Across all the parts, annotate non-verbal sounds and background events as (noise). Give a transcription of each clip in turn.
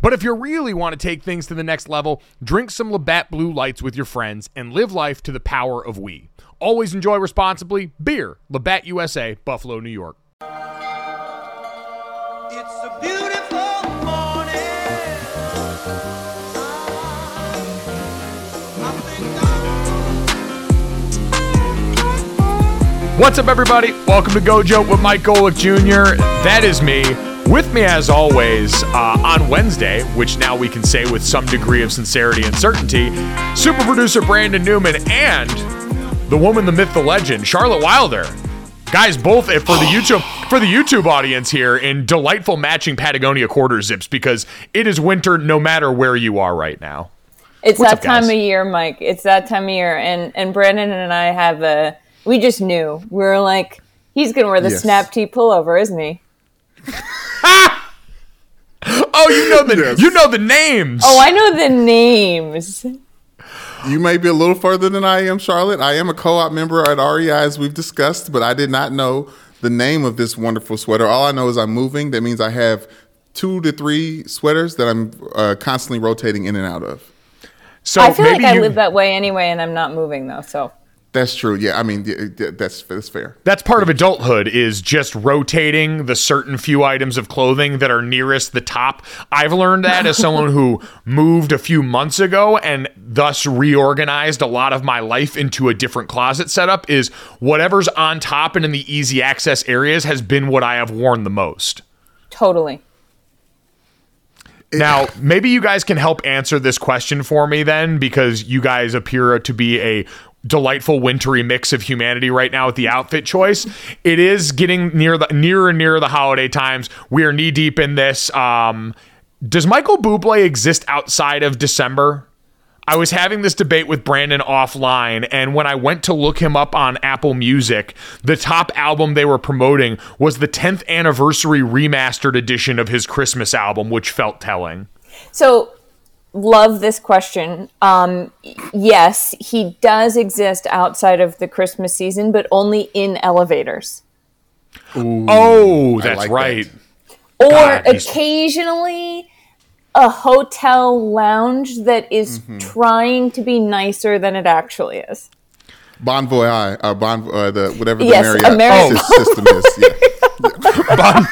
But if you really want to take things to the next level, drink some Labatt Blue Lights with your friends and live life to the power of we. Always enjoy responsibly. Beer, Labatt USA, Buffalo, New York. It's a beautiful morning. I think I'm What's up, everybody? Welcome to Gojo with Mike Golic Jr. That is me. With me, as always, uh, on Wednesday, which now we can say with some degree of sincerity and certainty, super producer Brandon Newman and the woman, the myth, the legend, Charlotte Wilder. Guys, both for the (sighs) YouTube for the YouTube audience here in delightful matching Patagonia quarter zips because it is winter no matter where you are right now. It's What's that up, time of year, Mike. It's that time of year, and and Brandon and I have a. We just knew. We were like, he's gonna wear the Yes. snap tee pullover, isn't he? (laughs) Oh, you know the Yes. you know the names. Oh, I know the names. You may be a little further than I am, Charlotte. I am a co-op member at REI, as we've discussed, but I did not know the name of this wonderful sweater. All I know is I'm moving. That means I have two to three sweaters that I'm uh, constantly rotating in and out of. so I feel like I you- live that way anyway, and I'm not moving though. So That's true. Yeah, I mean yeah, yeah, that's that's fair. That's part of adulthood is just rotating the certain few items of clothing that are nearest the top. I've learned that as someone who (laughs) moved a few months ago and thus reorganized a lot of my life into a different closet setup is whatever's on top and in the easy access areas has been what I have worn the most. totally. Now, maybe you guys can help answer this question for me then, because you guys appear to be a delightful wintry mix of humanity right now with the outfit choice. It is getting near the nearer and nearer the holiday times. We are knee deep in this. Um, does Michael Bublé exist outside of December? I was having this debate with Brandon offline, and when I went to look him up on Apple Music, the top album they were promoting was the 10th anniversary remastered edition of his Christmas album, which felt telling. So love this question. Um, yes, he does exist outside of the Christmas season, but only in elevators. Oh, that's like right. or God, occasionally a hotel lounge that is Mm-hmm. trying to be nicer than it actually is. Bon Voyage, uh, bon, uh, the whatever the Yes, Marriott a Marriott- sys- system is. Yeah. (laughs) Bon-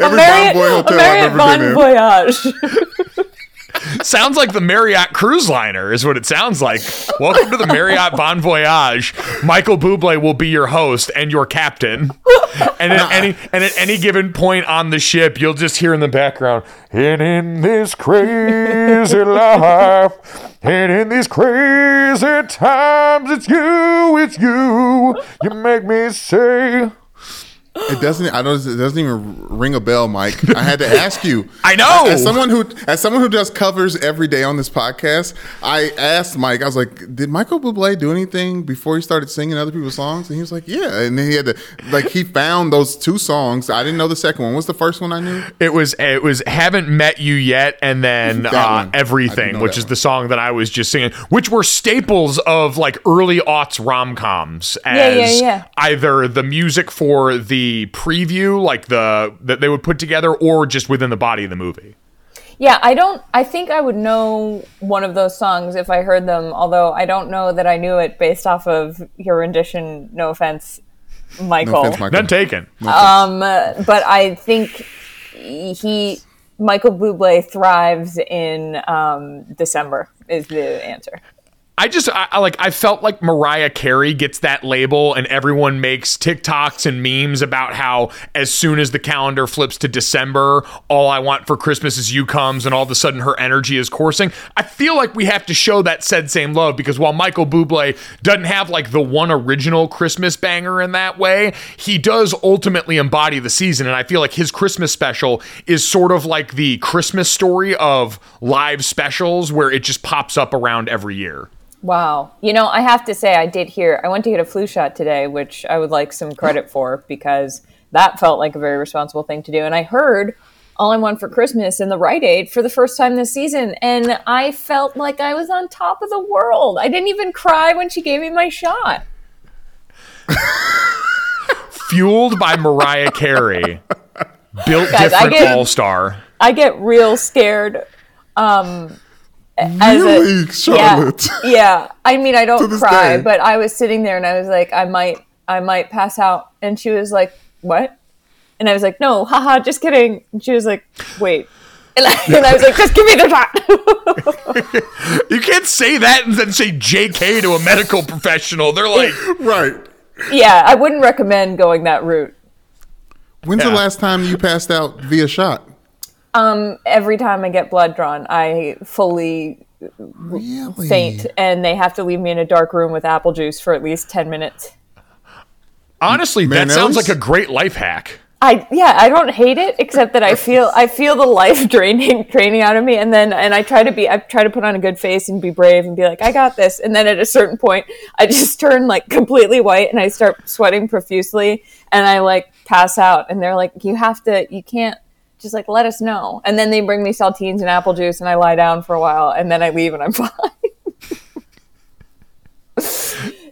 Every Marriott, Bon Voy a hotel Marriott I've Bon ever been in. Voyage. (laughs) sounds like the Marriott cruise liner is what it sounds like. Welcome to the Marriott Bon Voyage. Michael Bublé will be your host and your captain. And at any and at any given point on the ship, you'll just hear in the background, "And in this crazy (laughs) life, and in these crazy times, it's you, it's you. You make me say." It doesn't. I don't. It doesn't even ring a bell, Mike. I had to ask you. (laughs) I know. As someone who, as someone who does covers every day on this podcast, I asked Mike. I was like, "Did Michael Bublé do anything before he started singing other people's songs?" And he was like, "Yeah." And then he had to, like, he found those two songs. I didn't know the second one. What's the first one I knew? It was it was haven't met you yet, and then uh, one. I didn't everything, which is one. the song that I was just singing, which were staples of like early aughts rom coms as Yeah, yeah, yeah. either the music for the preview, like the that they would put together, or just within the body of the movie. Yeah, I don't. I think I would know one of those songs if I heard them. Although I don't know that I knew it based off of your rendition. No offense, Michael. No offense, Michael. None taken. Um, but I think he Michael Bublé thrives in um, December. Is the answer. I just I, I like I felt like Mariah Carey gets that label and everyone makes TikToks and memes about how as soon as the calendar flips to December, all I want for Christmas is you comes and all of a sudden her energy is coursing. I feel like we have to show that said same love because while Michael Bublé doesn't have like the one original Christmas banger in that way, he does ultimately embody the season and I feel like his Christmas special is sort of like the Christmas story of live specials where it just pops up around every year. Wow. You know, I have to say, I did hear, I went to get a flu shot today, which I would like some credit for because that felt like a very responsible thing to do. And I heard All I Want for Christmas in the Rite Aid for the first time this season. And I felt like I was on top of the world. I didn't even cry when she gave me my shot. fueled by Mariah Carey, built Guys, different all star. I get real scared. Um, as Really, a, Charlotte? Yeah, (laughs) yeah. I mean, I don't cry, day. but I was sitting there and I was like, I might, I might pass out. And she was like, "What?" And I was like, "No, haha, just kidding." And she was like, "Wait." (laughs) And I, and I was like, "Just give me the shot." (laughs) You can't say that and then say JK to a medical professional. They're like, Right. yeah, I wouldn't recommend going that route. When's Yeah. the last time you passed out via shot? Um, every time I get blood drawn, I fully Really? faint, and they have to leave me in a dark room with apple juice for at least ten minutes. honestly, that sounds like a great life hack. I yeah, I don't hate it except that I (laughs) feel I feel the life (laughs) draining draining out of me and then and I try to be I try to put on a good face and be brave and be like I got this and then at a certain point I just (laughs) turn like completely white and I start sweating profusely and I like pass out and they're like you have to you can't just like let us know and then they bring me saltines and apple juice and I lie down for a while and then I leave and I'm (laughs) fine.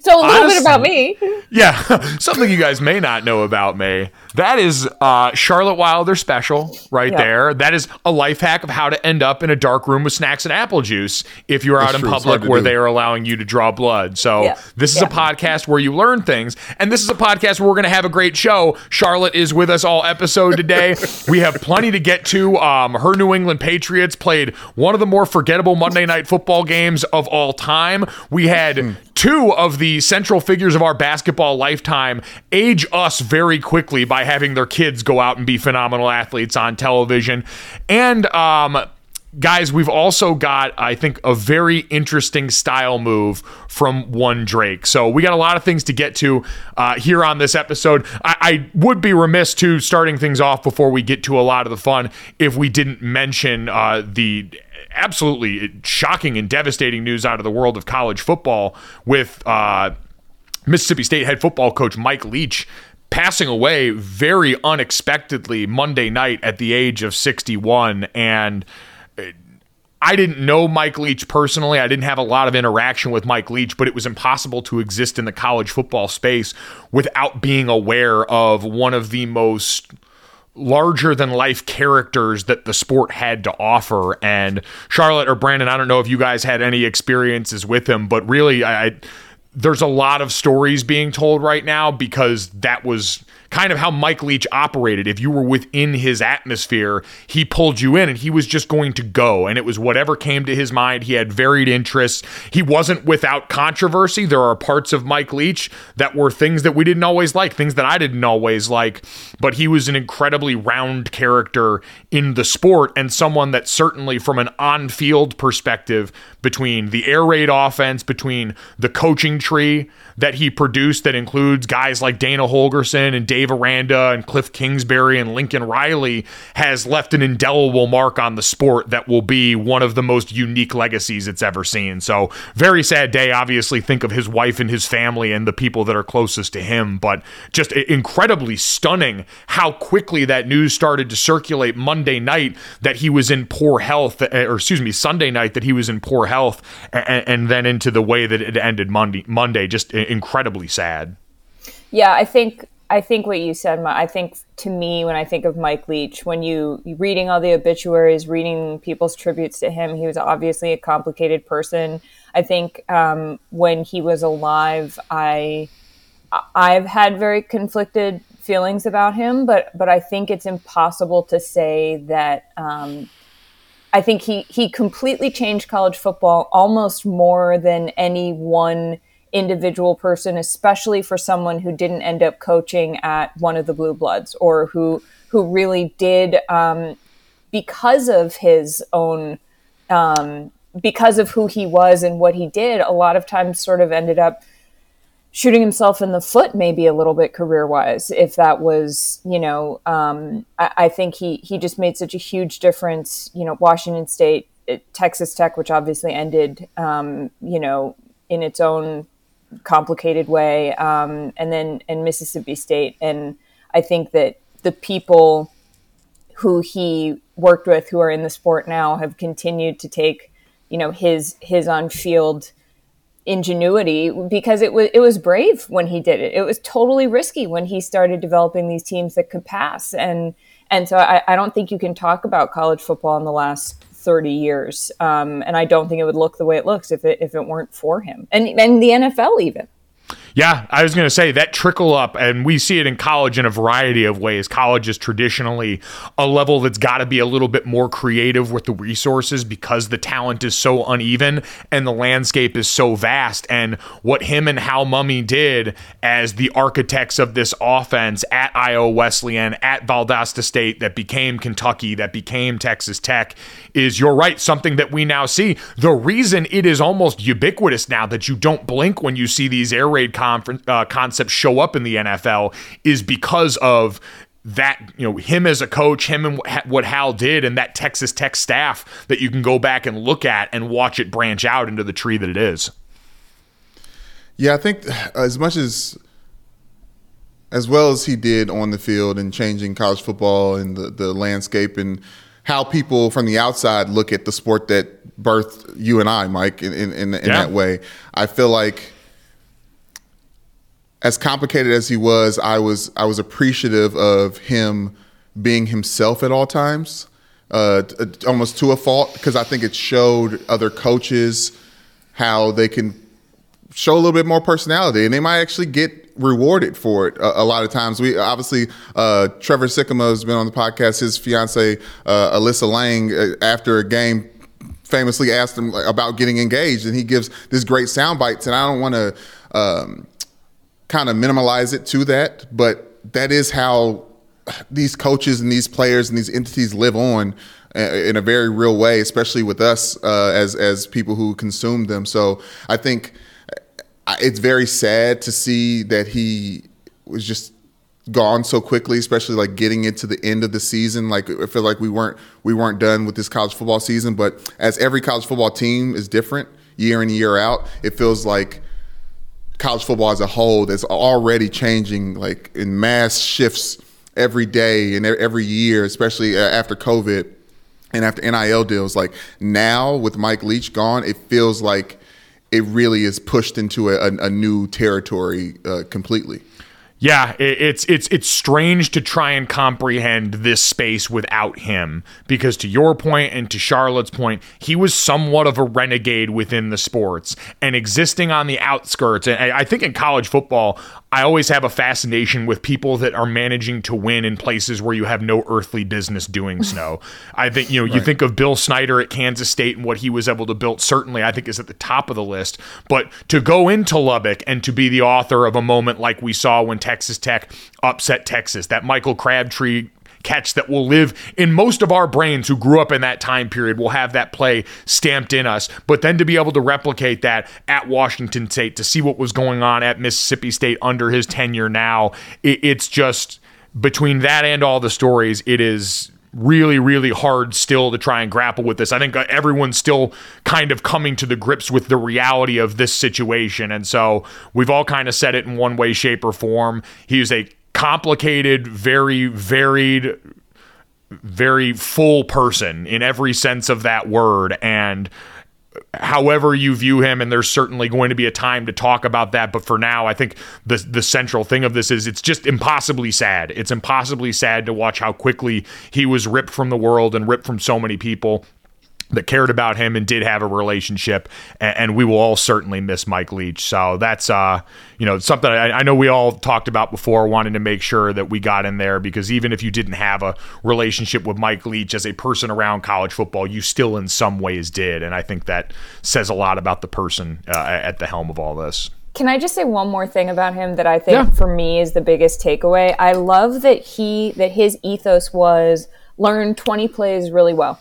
So a little Honestly- bit about me. (laughs) Yeah, (laughs) something you guys may not know about me. That is uh, Charlotte Wilder special right Yeah. there. That is a life hack of how to end up in a dark room with snacks and apple juice if you're out in true. Public where do. they are allowing you to draw blood. So Yeah. this is a podcast where you learn things, and this is a podcast where we're going to have a great show. Charlotte is with us all episode today. (laughs) we have plenty to get to. Um, her New England Patriots played one of the more forgettable Monday Night Football games of all time. We had two of the central figures of our basketball lifetime age us very quickly by having their kids go out and be phenomenal athletes on television. And um, guys, we've also got, I think, a very interesting style move from one Drake. So we got a lot of things to get to uh, here on this episode. I, I would be remiss to starting things off before we get to a lot of the fun if we didn't mention uh, the absolutely shocking and devastating news out of the world of college football with uh, Mississippi State head football coach Mike Leach passing away very unexpectedly Monday night at the age of 61 and I didn't know Mike Leach personally. I didn't have a lot of interaction with Mike Leach, but it was impossible to exist in the college football space without being aware of one of the most larger than life characters that the sport had to offer. And Charlotte or Brandon, I don't know if you guys had any experiences with him, but really, I, I there's a lot of stories being told right now because that was kind of how Mike Leach operated. If you were within his atmosphere, he pulled you in and he was just going to go. And it was whatever came to his mind. He had varied interests. He wasn't without controversy. There are parts of Mike Leach that were things that we didn't always like, things that I didn't always like. But he was an incredibly round character in the sport and someone that certainly, from an on field perspective, between the air raid offense, between the coaching tree that he produced that includes guys like Dana Holgorsen and Dave Aranda and Cliff Kingsbury and Lincoln Riley, has left an indelible mark on the sport that will be one of the most unique legacies it's ever seen. So, very sad day. Obviously, think of his wife and his family and the people that are closest to him, but just incredibly stunning how quickly that news started to circulate Monday night that he was in poor health, eh, or excuse me, Sunday night that he was in poor health, and, and then into the way that it ended Monday. Monday, just incredibly sad. Yeah, I think I think what you said, I think to me, when I think of Mike Leach, when you reading all the obituaries, reading people's tributes to him, he was obviously a complicated person. I think um, when he was alive, I I've had very conflicted feelings about him, but but I think it's impossible to say that. Um, I think he he completely changed college football almost more than any one individual person, especially for someone who didn't end up coaching at one of the blue bloods or who who really did um, because of his own um, because of who he was and what he did. A lot of times, sort of ended up shooting himself in the foot maybe a little bit career wise if that was you know um, I, I, think he he just made such a huge difference you know washington state texas tech which obviously ended um, you know in its own complicated way um, and then and mississippi state and i think that the people who he worked with who are in the sport now have continued to take you know his his on field ingenuity because it was it was brave when he did it. It was totally risky when he started developing these teams that could pass. And and so I, I don't think you can talk about college football in the last 30 years. Um, and I don't think it would look the way it looks if it if it weren't for him. And and the NFL even. Yeah, I was going to say that trickle up, and we see it in college in a variety of ways. College is traditionally a level that's got to be a little bit more creative with the resources because the talent is so uneven and the landscape is so vast. And what him and Hal Mumme did as the architects of this offense at Iowa Wesleyan, at Valdosta State, that became Kentucky, that became Texas Tech, is you're right, something that we now see. The reason it is almost ubiquitous now that you don't blink when you see these air raid conference, uh, concepts show up in the NFL is because of that you know him as a coach him and what hal did and that texas tech staff that you can go back and look at and watch it branch out into the tree that it is yeah i think as much as as well as he did on the field and changing college football and the, the landscape and how people from the outside look at the sport that birthed you and I, Mike, in in, in, in yeah. that way. I feel like as complicated as he was, I was I was appreciative of him being himself at all times, uh, almost to a fault, because I think it showed other coaches how they can show a little bit more personality, and they might actually get rewarded for it a, a, lot of times. We obviously uh, Trevor Sikkema has been on the podcast. His fiance uh, Alyssa Lang, uh, after a game, famously asked him about getting engaged, and he gives this great sound bites. And I don't want to um, kind of minimalize it to that, but that is how these coaches and these players and these entities live on uh, in a very real way, especially with us uh, as as people who consume them. So I think it's very sad to see that he was just gone so quickly, especially like getting into the end of the season. Like I feel like we weren't we weren't done with this college football season. But as every college football team is different year in year out, it feels like college football as a whole that's already changing like in mass shifts every day and every year, especially after COVID and after NIL deals. Like now with Mike Leach gone, it feels like it really is pushed into a, a, a new territory uh, completely. Yeah, it's it's it's strange to try and comprehend this space without him because to your point and to Charlotte's point, he was somewhat of a renegade within the sports and existing on the outskirts. And I think in college football, I always have a fascination with people that are managing to win in places where you have no earthly business doing (laughs) so. I think, you know, right. you think of Bill Snyder at Kansas State and what he was able to build, certainly I think is at the top of the list. But to go into Lubbock and to be the author of a moment like we saw when Texas Tech upset Texas, that Michael Crabtree catch that will live in most of our brains who grew up in that time period will have that play stamped in us. But then to be able to replicate that at Washington State, to see what was going on at Mississippi State under his tenure now, it, it's just between that and all the stories, it is really, really hard still to try and grapple with this. I think uh, everyone's still kind of coming to the grips with the reality of this situation. And so we've all kind of said it in one way, shape, or form. He is a complicated, very varied, very full person in every sense of that word. And however you view him, and there's certainly going to be a time to talk about that. But for now, I think the the central thing of this is it's just impossibly sad. It's impossibly sad to watch how quickly he was ripped from the world and ripped from so many people that cared about him and did have a relationship and, and, we will all certainly miss mike leach so that's uh you know something I, I, know we all talked about before wanting to make sure that we got in there because even if you didn't have a relationship with mike leach as a person around college football you still in some ways did and i think that says a lot about the person uh, at the helm of all this can I just say one more thing about him that I think Yeah. for me is the biggest takeaway? I love that he that his ethos was learn 20 plays really well.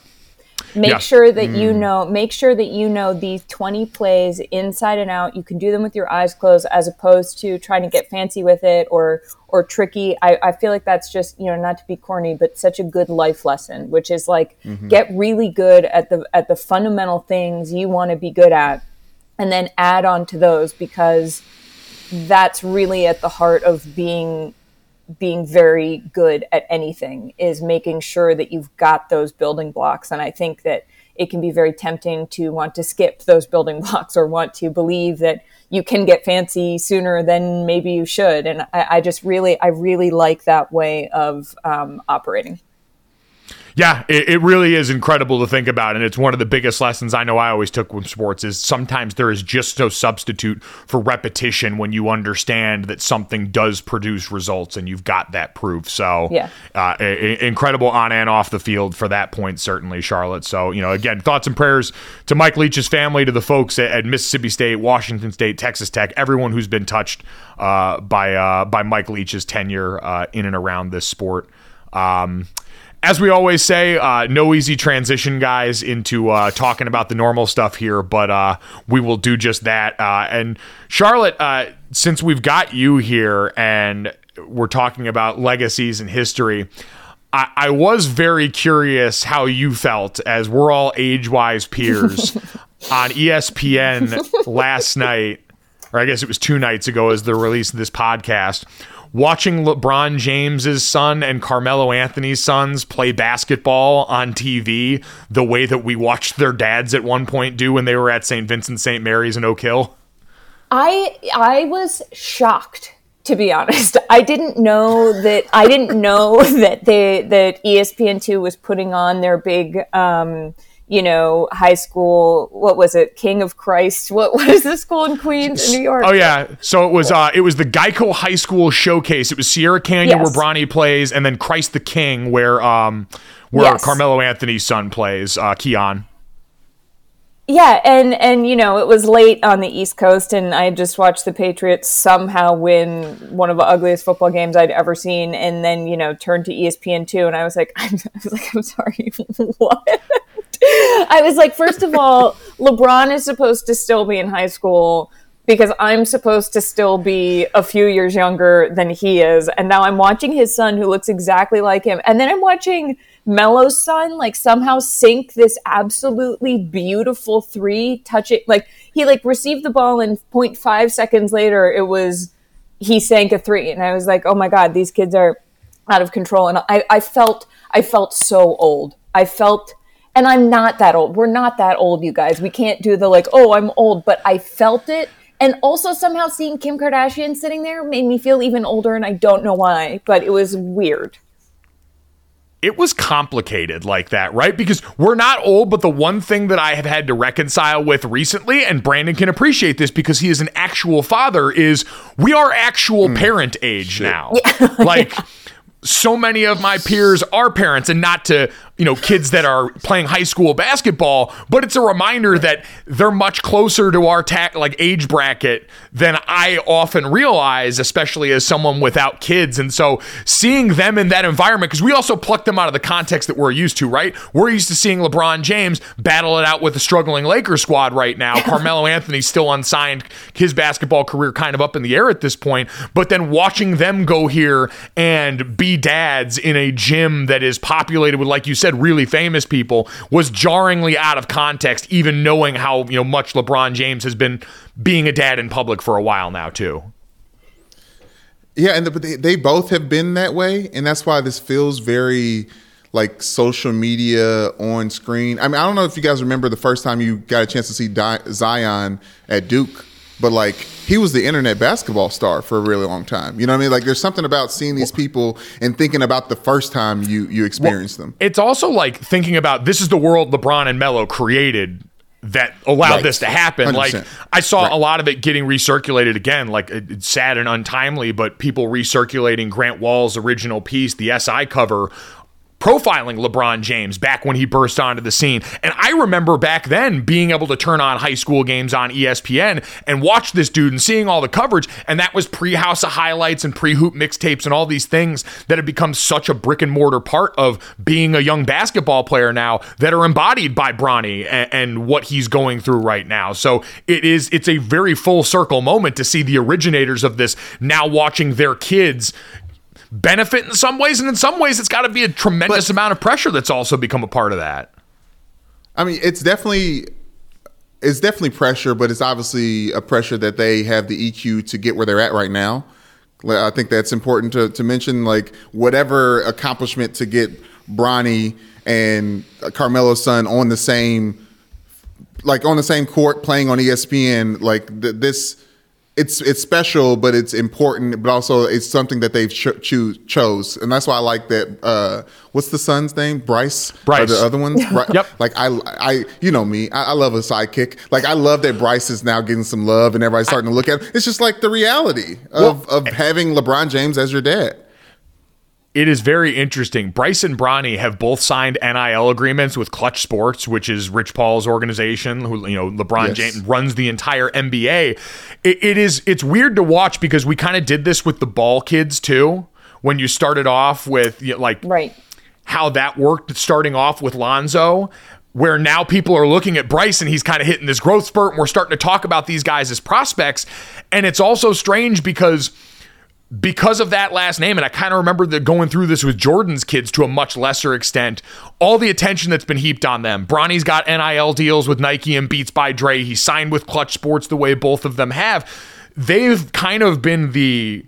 Make Yeah. sure that you mm. know make sure that you know these 20 plays inside and out. You can do them with your eyes closed as opposed to trying to get fancy with it or or tricky. I, I feel like that's just, you know, not to be corny, but such a good life lesson, which is like mm-hmm. get really good at the at the fundamental things you want to be good at and then add on to those because that's really at the heart of being being very good at anything is making sure that you've got those building blocks. And i think that it can be very tempting to want to skip those building (laughs) blocks or want to believe that you can get fancy sooner than maybe you should. And i, I just really i really like that way of um, operating Yeah, it, it really is incredible to think about, and it's one of the biggest lessons I know I always took with sports is sometimes there is just no substitute for repetition when you understand that something does produce results, and you've got that proof. So, Yeah. uh, i- i- incredible on and off the field for that point, certainly, Charlotte. So, you know, again, thoughts and prayers to Mike Leach's family, to the folks at, at Mississippi State, Washington State, Texas Tech, everyone who's been touched uh, by uh, by Mike Leach's tenure uh, in and around this sport. Um, as we always say, uh, no easy transition, guys, into uh, talking about the normal stuff here, but uh, we will do just that. Uh, and Charlotte, uh, since we've got you here and we're talking about legacies and history, I, I was very curious how you felt as we're all age wise peers (laughs) on ESPN last night, or I guess it was two nights ago, as the release of this podcast. Watching LeBron James's son and Carmelo Anthony's sons play basketball on TV the way that we watched their dads at one point do when they were at St. Vincent St. Mary's in Oak Hill. I I was shocked to be honest. I didn't know that I didn't know (laughs) that they that E ESPN two was putting on their big um you know high school what was it King of Christ what (laughs) what is this school in Queens in New York Oh yeah, so it was uh, it was the Geico High School showcase. It was Sierra Canyon Yes. where Bronny plays, and then Christ the King where um where Yes. Carmelo Anthony's son plays, uh, Kiyan. Yeah, and and you know it was late on the East Coast, and I had just watched the Patriots somehow win one of the ugliest football games I'd ever seen, and then you know turned to ESPN two, and I was like, I'm, (laughs) I was like, I'm sorry, (laughs) what? (laughs) I was like, first of all, LeBron is supposed to still be in high school because I'm supposed to still be a few years younger than he is, and now I'm watching his son who looks exactly like him, and then I'm watching Melo's son like somehow sink this absolutely beautiful three, touch it like he like received the ball and 0.5 seconds later it was he sank a three, and I was like, oh my god, these kids are out of control, and I I felt I felt so old. I felt. And I'm not that old. We're not that old, you guys. We can't do the like, oh, I'm old, but I felt it. And also somehow seeing Kim Kardashian sitting there made me feel even older, and I don't know why, but it was weird. it was complicated like that, right? Because we're not old, but the one thing that I have had to reconcile with recently, and Brandon can appreciate this because he is an actual father, is we are actual hmm. parent age now. (laughs) like so many of my peers are parents and not to you know kids that are playing high school basketball but it's a reminder that they're much closer to our ta- like age bracket than i often realize especially as someone without kids. And so seeing them in that environment because we also pluck them out of the context that we're used to right? We're used to seeing lebron james battle it out with the struggling lakers squad right now. Carmelo Anthony's still unsigned his basketball career kind of up in the air at this point but then watching them go here and be dads in a gym that is populated with like you said really famous people was jarringly out of context even knowing how you know much LeBron James has been being a dad in public for a while now too Yeah, and the, they, both have been that way, and that's why this feels very like social media on screen. I mean, I don't know if you guys remember the first time you got a chance to see Zion at Duke, but like he was the internet basketball star for a really long time. You know what I mean? Like there's something about seeing these people and thinking about the first time you you experienced them. It's also like thinking about this is the world LeBron and Melo created that allowed Right. this to happen. Like 100%. I saw Right. a lot of it getting recirculated again. Like it's sad and untimely, but people recirculating Grant Wahl's original piece, the SI cover. Profiling LeBron James back when he burst onto the scene. And I remember back then being able to turn on high school games on ESPN and watch this dude and seeing all the coverage. And that was pre House of Highlights and pre hoop mixtapes and all these things that have become such a brick and mortar part of being a young basketball player now that are embodied by Bronny and, and what he's going through right now. So it is, it's a very full circle moment to see the originators of this now watching their kids benefit in some ways, and in some ways, it's got to be a tremendous amount of pressure that's also become a part of that. I mean, it's definitely it's definitely pressure, but it's obviously a pressure that they have the EQ to get where they're at right now. I think that's important to, to mention. Like whatever accomplishment to get Bronny and Carmelo's son on the same, like on the same court playing on ESPN. Like th- this, it's it's special, but it's important. But also, it's something that they've cho- choose chose, and that's why I like that. Uh, what's the son's name? Bryce. Bryce. Or the other ones. Right. Yep. Like I, I, you know me. I, I love a sidekick. Like I love that Bryce is now getting some love, and everybody's starting to look at. It. It's just like the reality of of having LeBron James as your dad. It is very interesting. Bryce and Bronny have both signed NIL agreements with Clutch Sports, which is Rich Paul's organization, who you know LeBron Yes. James runs the entire NBA. It, it is it's weird to watch because we kind of did this with the ball kids too. When you started off with you know, like Right. how that worked starting off with Lonzo, where now people are looking at Bryce and he's kind of hitting this growth spurt, and we're starting to talk about these guys as prospects. And it's also strange because because of that last name, and I kind of remember the, going through this with Jordan's kids to a much lesser extent, all the attention that's been heaped on them. Bronny's got NIL deals with Nike and Beats by Dre. He signed with Clutch Sports the way both of them have. They've kind of been the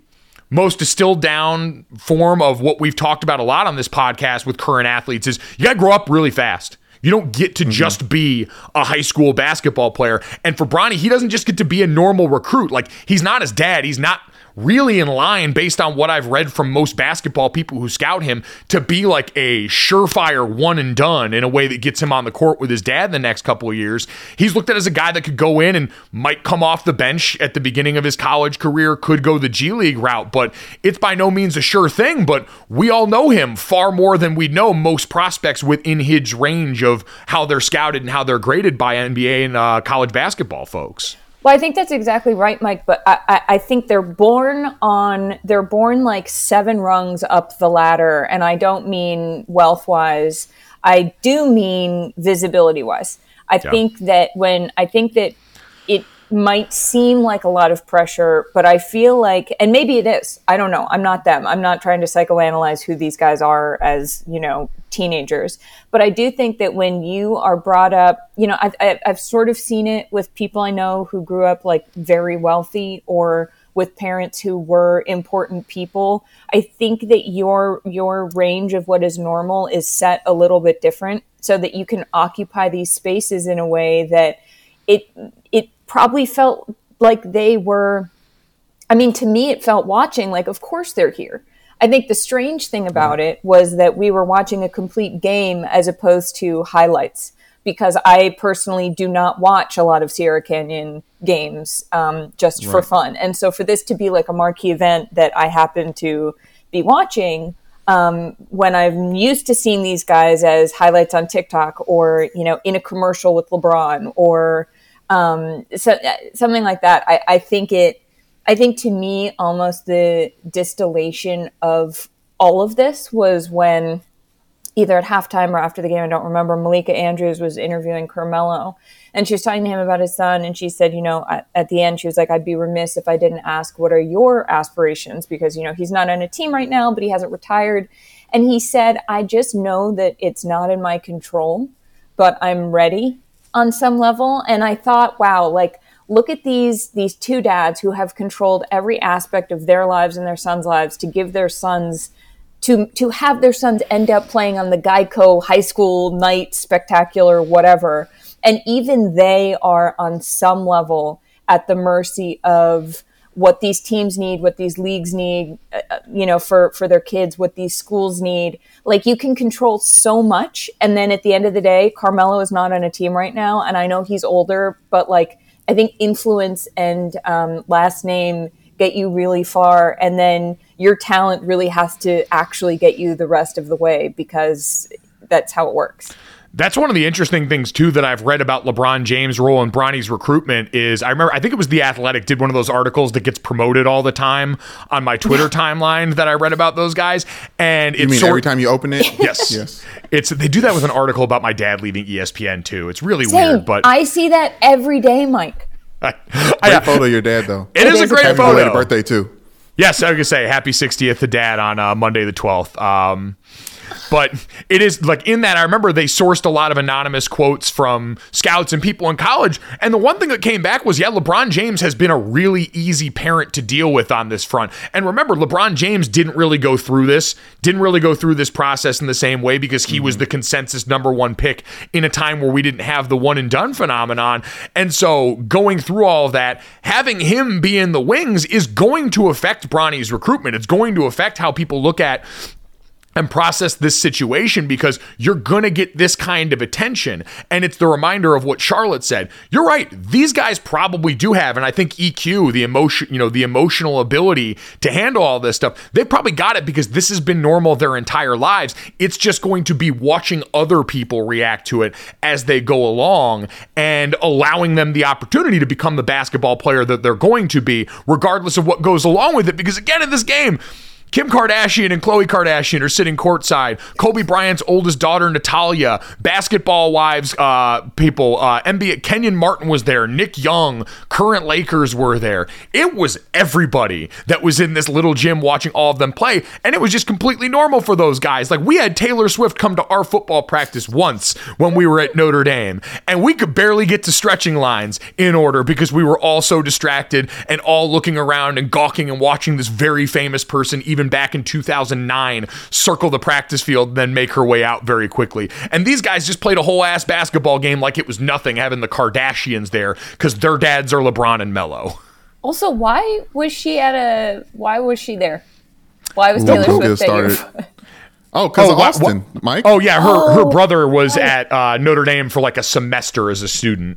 most distilled down form of what we've talked about a lot on this podcast with current athletes is you got to grow up really fast. You don't get to mm-hmm. just be a high school basketball player. And for Bronny, he doesn't just get to be a normal recruit. Like he's not his dad. He's not really in line based on what I've read from most basketball people who scout him to be like a surefire one and done in a way that gets him on the court with his dad the next couple of years. He's looked at as a guy that could go in and might come off the bench at the beginning of his college career, could go the G League route, but it's by no means a sure thing. But we all know him far more than we know most prospects within his range of how they're scouted and how they're graded by NBA and uh, college basketball folks. Well, I think that's exactly right, Mike. But I, I, I think they're born on they're born like seven rungs up the ladder, and I don't mean wealth wise. I do mean visibility wise. I think that when I think that it might seem like a lot of pressure, but I feel like, and maybe it is. I don't know. I'm not them. I'm not trying to psychoanalyze who these guys are as you know teenagers. But I do think that when you are brought up, you know, I've, I've sort of seen it with people I know who grew up like very wealthy or with parents who were important people. I think that your your range of what is normal is set a little bit different so that you can occupy these spaces in a way that it probably felt like they were I mean to me it felt watching like of course they're here. I think the strange thing about it was that we were watching a complete game as opposed to highlights because I personally do not watch a lot of Sierra Canyon games um, just for fun. And so for this to be like a marquee event that I happen to be watching, um, when I'm used to seeing these guys as highlights on TikTok or, you know, in a commercial with LeBron or um, so, something like that, I, I think it, I think to me, almost the distillation of all of this was when either at halftime or after the game, I don't remember, Malika Andrews was interviewing Carmelo and she was talking to him about his son. And she said, you know, at, at the end, she was like, I'd be remiss if I didn't ask, what are your aspirations? Because, you know, he's not on a team right now, but he hasn't retired. And he said, I just know that it's not in my control, but I'm ready on some level. And I thought, wow, like, look at these these two dads who have controlled every aspect of their lives and their sons' lives to give their sons to to have their sons end up playing on the Geico High School Night Spectacular, whatever, and even they are on some level at the mercy of what these teams need, what these leagues need, uh, uh, you know, for for their kids, what these schools need. Like you can control so much, and then at the end of the day, Carmelo is not on a team right now, and I know he's older, but like I think influence and um, last name get you really far, and then your talent really has to actually get you the rest of the way because that's how it works. That's one of the interesting things too that I've read about LeBron James' role in Bronny's recruitment is I remember I think it was the Athletic did one of those articles that gets promoted all the time on my Twitter (laughs) timeline that I read about those guys and You it's mean sort every time you open it? (laughs) yes Yes. it's they do that with an article about my dad leaving ESPN too it's really Same. weird but I see that every day, Mike. (laughs) I, Great photo of your dad, though. it is a is a great Happy photo belated birthday, too. Yes, I was gonna say happy 60th to dad on uh, Monday the 12th. Um, but it is like in that I remember they sourced a lot of anonymous quotes from scouts and people in college, and the one thing that came back was yeah, LeBron James has been a really easy parent to deal with on this front. And remember, LeBron James didn't really go through this, didn't really go through this process in the same way because he was mm-hmm. the consensus number one pick in a time where we didn't have the one and done phenomenon. And so going through all of that, having him be in the wings is going to affect Bronny's recruitment. It's going to affect how people look at and process this situation because you're going to get this kind of attention. And it's the reminder of what Charlotte said. You're right. These guys probably do have, and I think EQ, the emotion, you know, the emotional ability to handle all this stuff, they probably got it because this has been normal their entire lives. It's just going to be watching other people react to it as they go along and allowing them the opportunity to become the basketball player that they're going to be, regardless of what goes along with it. Because again, in this game, Kim Kardashian and Khloe Kardashian are sitting courtside. Kobe Bryant's oldest daughter, Natalia, basketball wives, uh, people, uh, NBA, Kenyon Martin was there, Nick Young, current Lakers were there. It was everybody that was in this little gym watching all of them play, and it was just completely normal for those guys. Like, we had Taylor Swift come to our football practice once when we were at Notre Dame, and we could barely get to stretching lines in order because we were all so distracted and all looking around and gawking and watching this very famous person, even back in 2009, circle the practice field, then make her way out very quickly. And these guys just played a whole ass basketball game like it was nothing, having the Kardashians there because their dads are LeBron and Melo. Also, why was she at a? Why was she there? Why was Well, Taylor we'll Swift at your? started. Oh, because of wha- Austin, Mike. Oh yeah, her her Oh, brother was at uh, Notre Dame for like a semester as a student.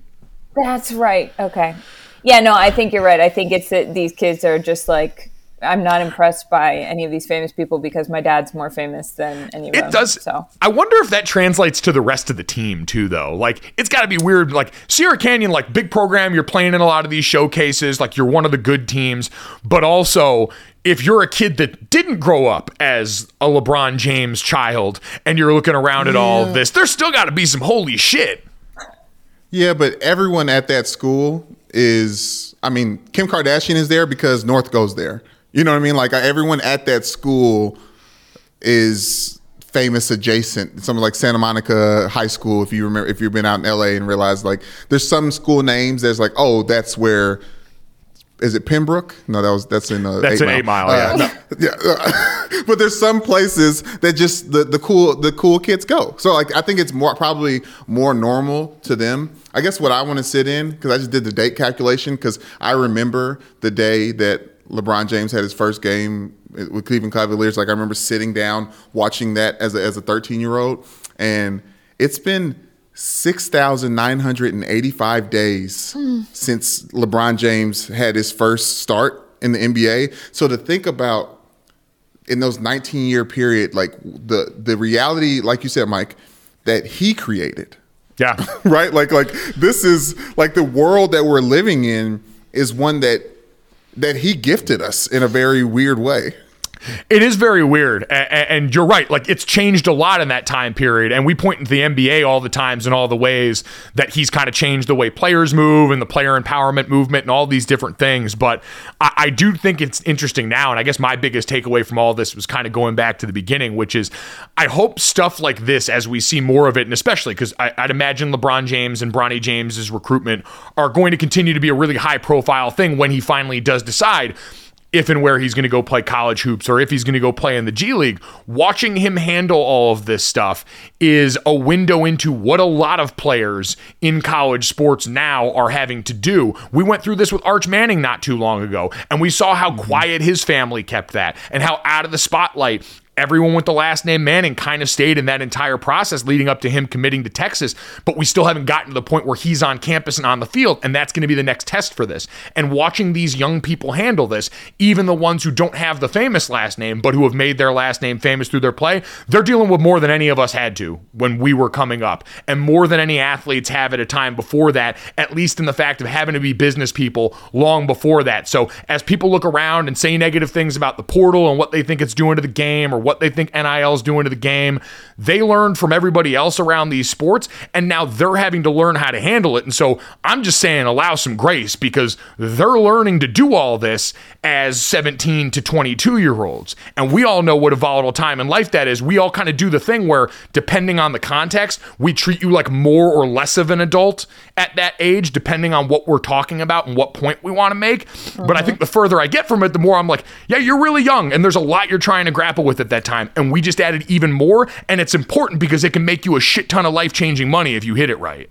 That's right. Okay. Yeah, no, I think you're right. I think it's that these kids are just like I'm not impressed by any of these famous people because my dad's more famous than any of them. It does. So I wonder if that translates to the rest of the team too, though. Like, it's got to be weird. Like Sierra Canyon, like big program, you're playing in a lot of these showcases. Like you're one of the good teams, but also if you're a kid that didn't grow up as a LeBron James child and you're looking around at all of this, there's still got to be some holy shit. Yeah, but everyone at that school is, I mean, Kim Kardashian is there because North goes there. You know what I mean? Like everyone at that school is famous adjacent. Something like Santa Monica High School, if you remember, if you've been out in LA and realized like there's some school names that's like, oh, that's where. Is it Pembroke? No, that was that's in uh, That's in Eight Mile, yeah. no, yeah, uh, (laughs) but there's some places that just the, the cool the cool kids go. So like I think it's more probably more normal to them. I guess what I want to sit in because I just did the date calculation because I remember the day that LeBron James had his first game with Cleveland Cavaliers. Like I remember sitting down watching that as a, as a 13 year old, and it's been 6,985 days hmm. since LeBron James had his first start in the NBA. So to think about in those 19 year period, like the the reality, like you said, Mike, that he created, Yeah. (laughs) right? Like like this is like the world that we're living in is one that that he gifted us in a very weird way. It is very weird, and you're right. Like it's changed a lot in that time period, and we point to the NBA all the times and all the ways that he's kind of changed the way players move and the player empowerment movement and all these different things. But I, I do think it's interesting now, and I guess my biggest takeaway from all this was kind of going back to the beginning, which is I hope stuff like this, as we see more of it, and especially because I'd imagine LeBron James and Bronny James's recruitment are going to continue to be a really high profile thing when he finally does decide. If and where he's going to go play college hoops or if he's going to go play in the G League. Watching him handle all of this stuff is a window into what a lot of players in college sports now are having to do. We went through this with Arch Manning not too long ago, and we saw how mm-hmm. quiet his family kept that and how out of the spotlight everyone with the last name Manning kind of stayed in that entire process leading up to him committing to Texas, but we still haven't gotten to the point where he's on campus and on the field, and that's going to be the next test for this. And watching these young people handle this, even the ones who don't have the famous last name, but who have made their last name famous through their play, they're dealing with more than any of us had to when we were coming up, and more than any athletes have at a time before that, at least in the fact of having to be business people long before that. So as people look around and say negative things about the portal and what they think it's doing to the game or what they think NIL is doing to the game. They learned from everybody else around these sports, and now they're having to learn how to handle it. And so I'm just saying, allow some grace because they're learning to do all this as 17 to 22 year olds. And we all know what a volatile time in life that is. We all kind of do the thing where, depending on the context, we treat you like more or less of an adult at that age, depending on what we're talking about and what point we want to make. But I uh-huh. think the further I get from it, the more I'm like, yeah, you're really young, and there's a lot you're trying to grapple with at that time. And we just added even more, and it's important because it can make you a shit ton of life changing money if you hit it right.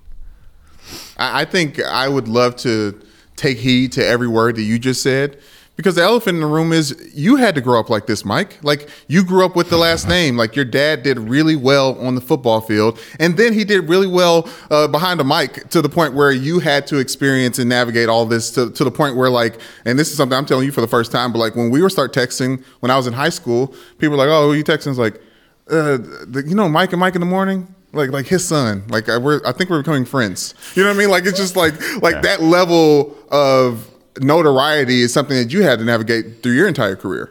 I think I would love to take heed to every word that you just said because the elephant in the room is you had to grow up like this, Mike. Like you grew up with the last name. Like your dad did really well on the football field, and then he did really well uh, behind a mic to the point where you had to experience and navigate all this to, to the point where like, and this is something I'm telling you for the first time, but like when we were start texting when I was in high school, people were like, "Oh, who you texting?" It's like, uh, the, you know, Mike and Mike in the morning like like his son like I, we're i think we're becoming friends you know what i mean like it's just like like that level of notoriety is something that you had to navigate through your entire career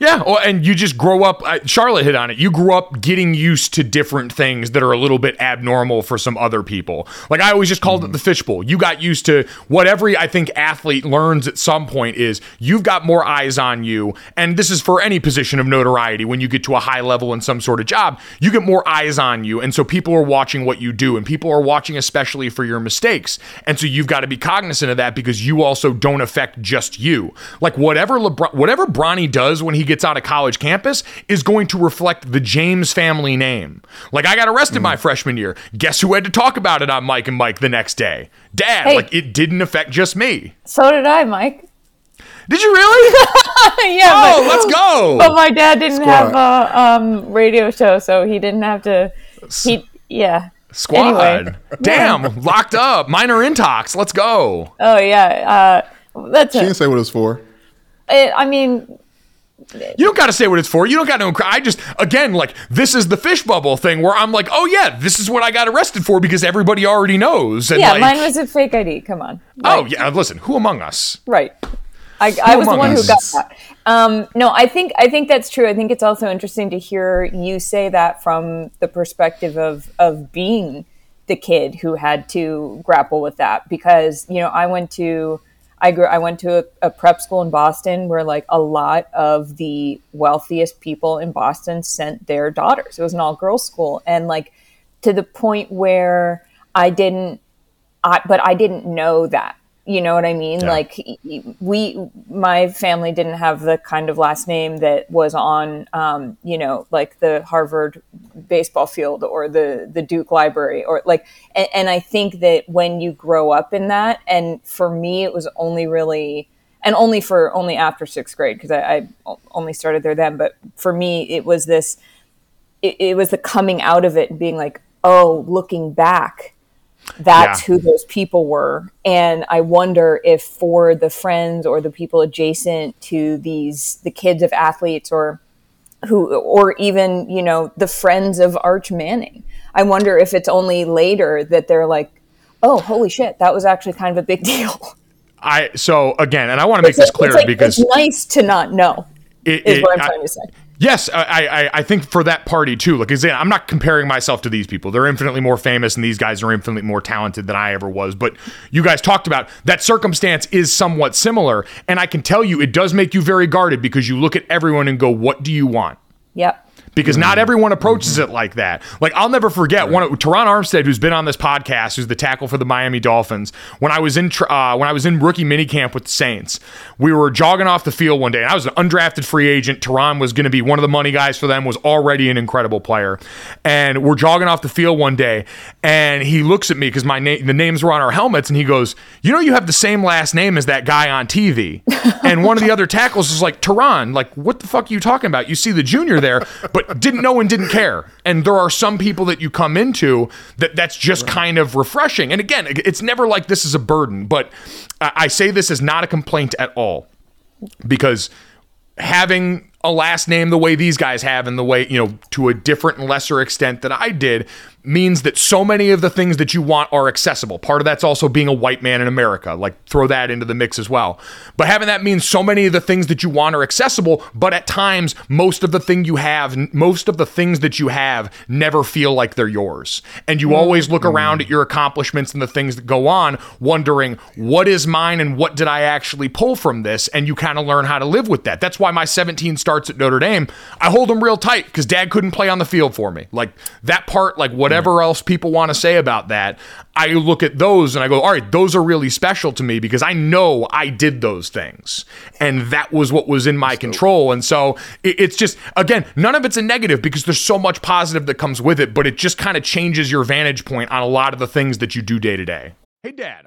Yeah, well, and you just grow up. uh, Charlotte hit on it. You grew up getting used to different things that are a little bit abnormal for some other people. Like I always just called it the fishbowl. You got used to what every I think athlete learns at some point is you've got more eyes on you, and this is for any position of notoriety. When you get to a high level in some sort of job, you get more eyes on you, and so people are watching what you do, and people are watching especially for your mistakes, and so you've got to be cognizant of that because you also don't affect just you. Like whatever LeBron, whatever Bronny does when he gets out of college campus is going to reflect the James family name. Like I got arrested my freshman year. Guess who had to talk about it on Mike and Mike the next day? Dad. Hey. Like it didn't affect just me. So did I, Mike. Did you really? (laughs) yeah. oh, but, let's go. But my dad didn't Squad. have a um, radio show, so he didn't have to. He yeah. Squad. Anyway. Damn, (laughs) locked up. Minor intox. Let's go. Oh yeah. Uh, that's she it. didn't say what it was for it. I mean, You don't got to say what it's for. You don't got to. I just again like this is the fish bubble thing where I'm like, oh yeah, this is what I got arrested for because everybody already knows. And yeah, like, mine was a fake ID. Come on. oh yeah, listen, who among us? Right. I, I was the one who got that. Um, no, I think I think that's true. I think it's also interesting to hear you say that from the perspective of of being the kid who had to grapple with that because you know I went to I grew I went to a, a prep school in Boston where like a lot of the wealthiest people in Boston sent their daughters. It was an all girls school and like to the point where I didn't I, but I didn't know that. You know what I mean? Yeah. Like we, my family didn't have the kind of last name that was on, um, you know, like the Harvard baseball field or the the Duke Library or like. And, and I think that when you grow up in that, and for me, it was only really, and only for only after sixth grade because I, I only started there then. But for me, it was this it, it was the coming out of it and being like, oh, looking back, that's Yeah. who those people were. And I wonder if for the friends or the people adjacent to these, the kids of athletes or who, or even, you know, the friends of Arch Manning, I wonder if it's only later that they're like, oh, holy shit, that was actually kind of a big (laughs) deal. I so again, and I want to make It's this like- clear it's like- because it's nice to not know, it, is it- what I'm I- trying to say. Yes, I, I, I think for that party too. Like, I'm not comparing myself to these people. They're infinitely more famous, and these guys are infinitely more talented than I ever was. But you guys talked about that circumstance is somewhat similar, and I can tell you it does make you very guarded because you look at everyone and go, "What do you want?" Yep. Because not everyone approaches it like that. Like I'll never forget one of Terron Armstead, who's been on this podcast, who's the tackle for the Miami Dolphins. When I was in uh, when I was in rookie minicamp with the Saints, we were jogging off the field one day, and I was an undrafted free agent. Terron was going to be one of the money guys for them. Was already an incredible player, and we're jogging off the field one day, and he looks at me because my name the names were on our helmets, and he goes, "You know, you have the same last name as that guy on TV." (laughs) and one of the other tackles was like, "Terron, like what the fuck are you talking about? You see the junior there, but didn't know and didn't care." And there are some people that you come into that that's just kind of refreshing. And again, it's never like this is a burden, but I I say this is not a complaint at all because having a last name the way these guys have and the way you know to a different and lesser extent that I did means that so many of the things that you want are accessible. Part of that's also being a white man in America. Like throw that into the mix as well. But having that means so many of the things that you want are accessible, but at times most of the thing you have, most of the things that you have never feel like they're yours. And you always look mm-hmm. around at your accomplishments and the things that go on wondering what is mine and what did I actually pull from this and you kind of learn how to live with that. That's why my 17 starts at Notre Dame. I hold them real tight cuz dad couldn't play on the field for me. Like that part like whatever else people want to say about that, I look at those and I go, "All right, those are really special to me because I know I did those things." And that was what was in my control. And so it, it's just again, none of it's a negative because there's so much positive that comes with it, but it just kind of changes your vantage point on a lot of the things that you do day to day. Hey dad,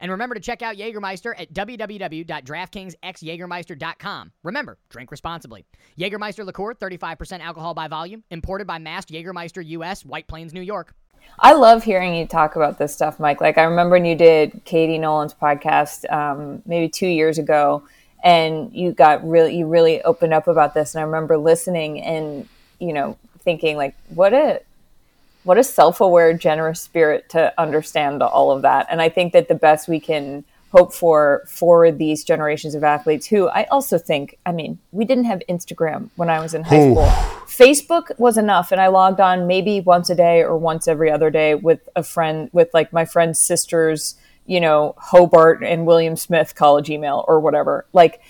And remember to check out Jägermeister at www.draftkingsxjagermeister.com. Remember, drink responsibly. Jägermeister liqueur, 35% alcohol by volume, imported by Mast Jägermeister US, White Plains, New York. I love hearing you talk about this stuff, Mike. Like I remember when you did Katie Nolan's podcast um, maybe two years ago, and you got really you really opened up about this. And I remember listening and you know thinking like, what a what a self-aware, generous spirit to understand all of that. And I think that the best we can hope for for these generations of athletes who I also think, I mean, we didn't have Instagram when I was in high school. Facebook was enough and I logged on maybe once a day or once every other day with a friend with like my friend's sister's, you know, Hobart and William Smith college email or whatever. Like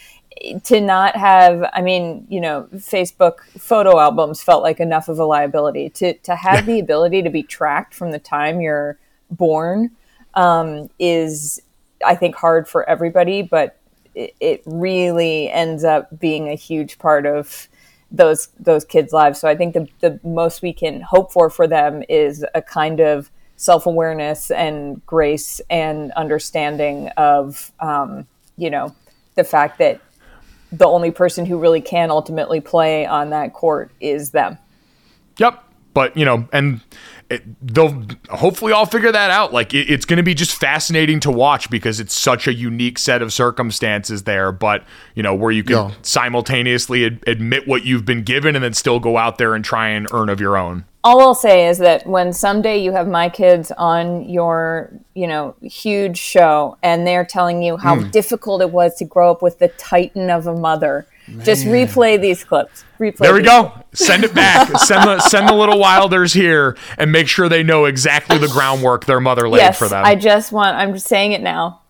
to not have i mean you know facebook photo albums felt like enough of a liability. To to have the ability to be tracked from the time you're born um, is i think hard for everybody but it, it really ends up being a huge part of those those kids lives. So i think the, the most we can hope for for them is a kind of self-awareness and grace and understanding of um, you know the fact that the only person who really can ultimately play on that court is them. Yep. But you know, and it, they'll hopefully all figure that out. Like it, it's going to be just fascinating to watch because it's such a unique set of circumstances there. But you know, where you can Yeah. simultaneously ad- admit what you've been given and then still go out there and try and earn of your own. All I'll say is that when someday you have my kids on your, you know, huge show and they're telling you how hmm. difficult it was to grow up with the titan of a mother, just replay these clips. Replay There we go. Send it back. (laughs) send the send the little Wilders here and make sure they know exactly the groundwork their mother laid Yes, for them. I just want. I'm just saying it now.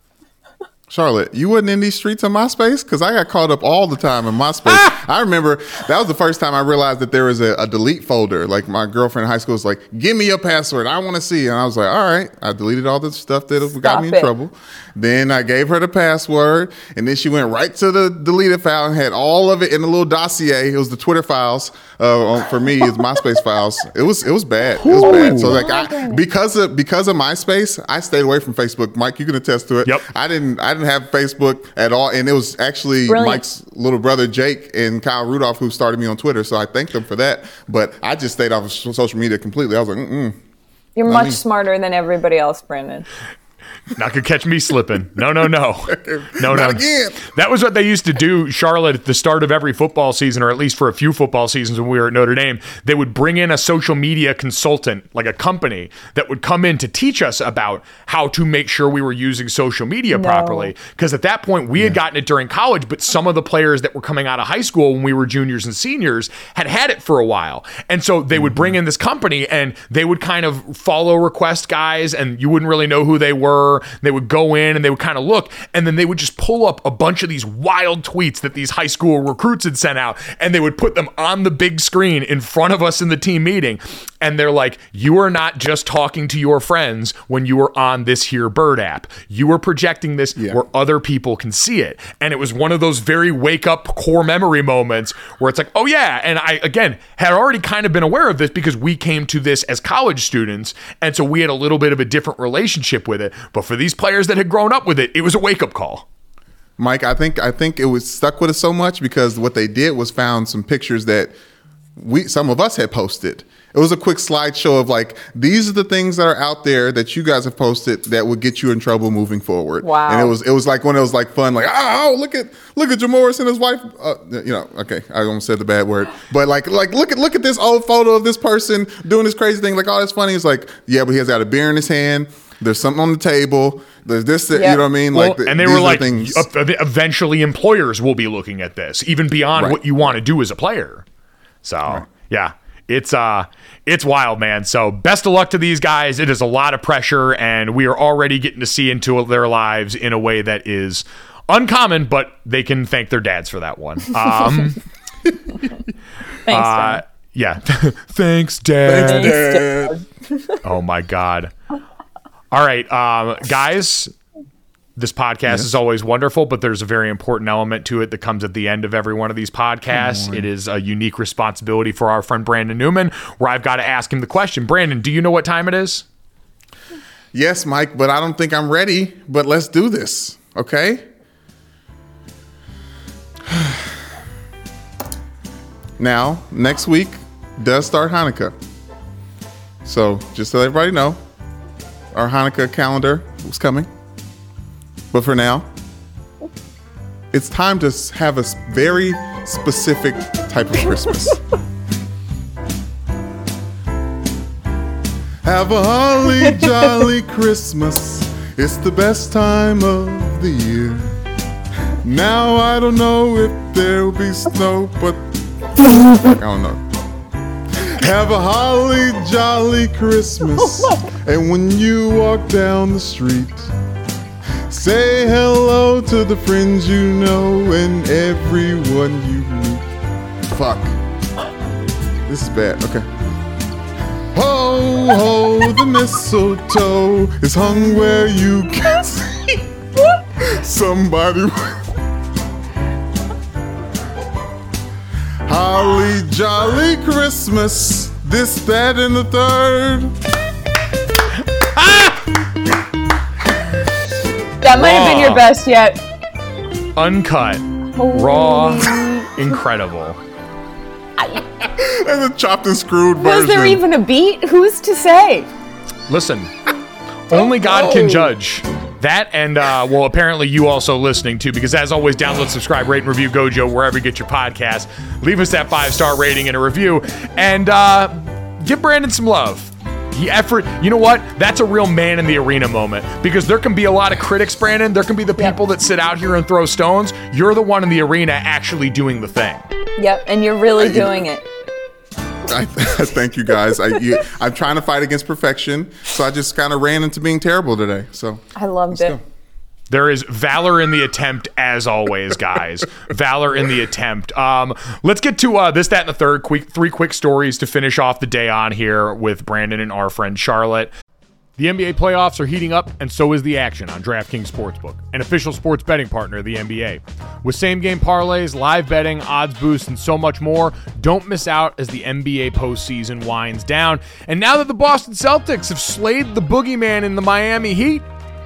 Charlotte, you wasn't in these streets on MySpace because I got caught up all the time in MySpace. (laughs) I remember that was the first time I realized that there was a, a delete folder. Like my girlfriend in high school was like, "Give me your password, I want to see." And I was like, "All right." I deleted all the stuff that got me in it. trouble. Then I gave her the password, and then she went right to the deleted file and had all of it in a little dossier. It was the Twitter files. Uh, on- for me, it's MySpace files. It was it was bad. It was bad. So like I because of because of MySpace, I stayed away from Facebook. Mike, you can attest to it. Yep. I didn't I didn't have Facebook at all, and it was actually Brilliant. Mike's little brother Jake and Kyle Rudolph who started me on Twitter. So I thank them for that. But I just stayed off of social media completely. I was like, mm You're much me- smarter than everybody else, Brandon. Not gonna catch me slipping. No, no, no, (laughs) no, no. Again. That was what they used to do, Charlotte, at the start of every football season, or at least for a few football seasons when we were at Notre Dame. They would bring in a social media consultant, like a company, that would come in to teach us about how to make sure we were using social media properly. Because at that point, we had gotten it during college, but some of the players that were coming out of high school when we were juniors and seniors had had it for a while. And so they would bring mm-hmm. in this company and they would kind of follow request guys, and you wouldn't really know who they were. They would go in and they would kind of look, and then they would just pull up a bunch of these wild tweets that these high school recruits had sent out, and they would put them on the big screen in front of us in the team meeting. And they're like, You are not just talking to your friends when you are on this here Bird app. You are projecting this where other people can see it. And it was one of those very wake up core memory moments where it's like, Oh, yeah. And I, again, had already kind of been aware of this because we came to this as college students. And so we had a little bit of a different relationship with it. But for these players that had grown up with it, it was a wake up call. Mike, I think I think it was stuck with us so much because what they did was found some pictures that we some of us had posted. It was a quick slideshow of like these are the things that are out there that you guys have posted that would get you in trouble moving forward. Wow. And it was it was like when it was like fun, like oh look at look at Jamoris and his wife. Uh, you know, okay, I almost said the bad word, but like like look at look at this old photo of this person doing this crazy thing. Like oh that's funny. It's like yeah, but he has got a beer in his hand. There's something on the table. There's this, you know what I mean? Well, like, th- and they were like, things. "E- eventually employers will be looking at this, even beyond Right. what you want to do as a player. So, yeah, it's uh, it's wild, man. So, best of luck to these guys. It is a lot of pressure, and we are already getting to see into their lives in a way that is uncommon, but they can thank their dads for that one. (laughs) Um, (laughs) Thanks, uh, John. yeah, (laughs) thanks, dad. Thanks, Dad. Oh my god. All right, um, guys. This podcast is always wonderful, but there's a very important element to it that comes at the end of every one of these podcasts. It is a unique responsibility for our friend Brandon Newman, where I've got to ask him the question. Brandon, do you know what time it is? Yes, Mike, but I don't think I'm ready. But let's do this, okay? (sighs) now, next week does start Hanukkah. So, just to let everybody know, our Hanukkah calendar is coming. But for now, it's time to have a very specific type of Christmas. (laughs) Have a holly jolly Christmas. It's the best time of the year. Now I don't know if there'll be snow, but I don't know. Have a holly jolly Christmas. (laughs) Oh and when you walk down the street, say hello to the friends you know and everyone you meet. Fuck. This is bad. Okay. Ho, ho, the mistletoe is hung where you can see (laughs) somebody. Holly jolly Christmas, this, that, and the third. That might have been your best yet. Uncut, raw, (laughs) incredible. And the chopped and screwed version. Was there even a beat? Who's to say? Listen, only God can judge. That and uh, well, apparently you also listening too, because as always, download, subscribe, rate, and review Gojo wherever you get your podcast. Leave us that five star rating and a review, and uh, give Brandon some love. The effort, you know what? That's a real man in the arena moment because there can be a lot of critics, Brandon. There can be the Yep. people that sit out here and throw stones. You're the one in the arena actually doing the thing. Yep, and you're really doing it. I, (laughs) thank you guys. I, you, I'm trying to fight against perfection, so I just kind of ran into being terrible today. So I loved Let's it. go. There is valor in the attempt, as always, guys. (laughs) valor in the attempt. Um, let's get to uh, this, that, and the third. Quick, three quick stories to finish off the day on here with Brandon and our friend Charlotte. The NBA playoffs are heating up, and so is the action on DraftKings Sportsbook, an official sports betting partner of the NBA. With same game parlays, live betting, odds boosts, and so much more, don't miss out as the NBA postseason winds down. And now that the Boston Celtics have slayed the boogeyman in the Miami Heat,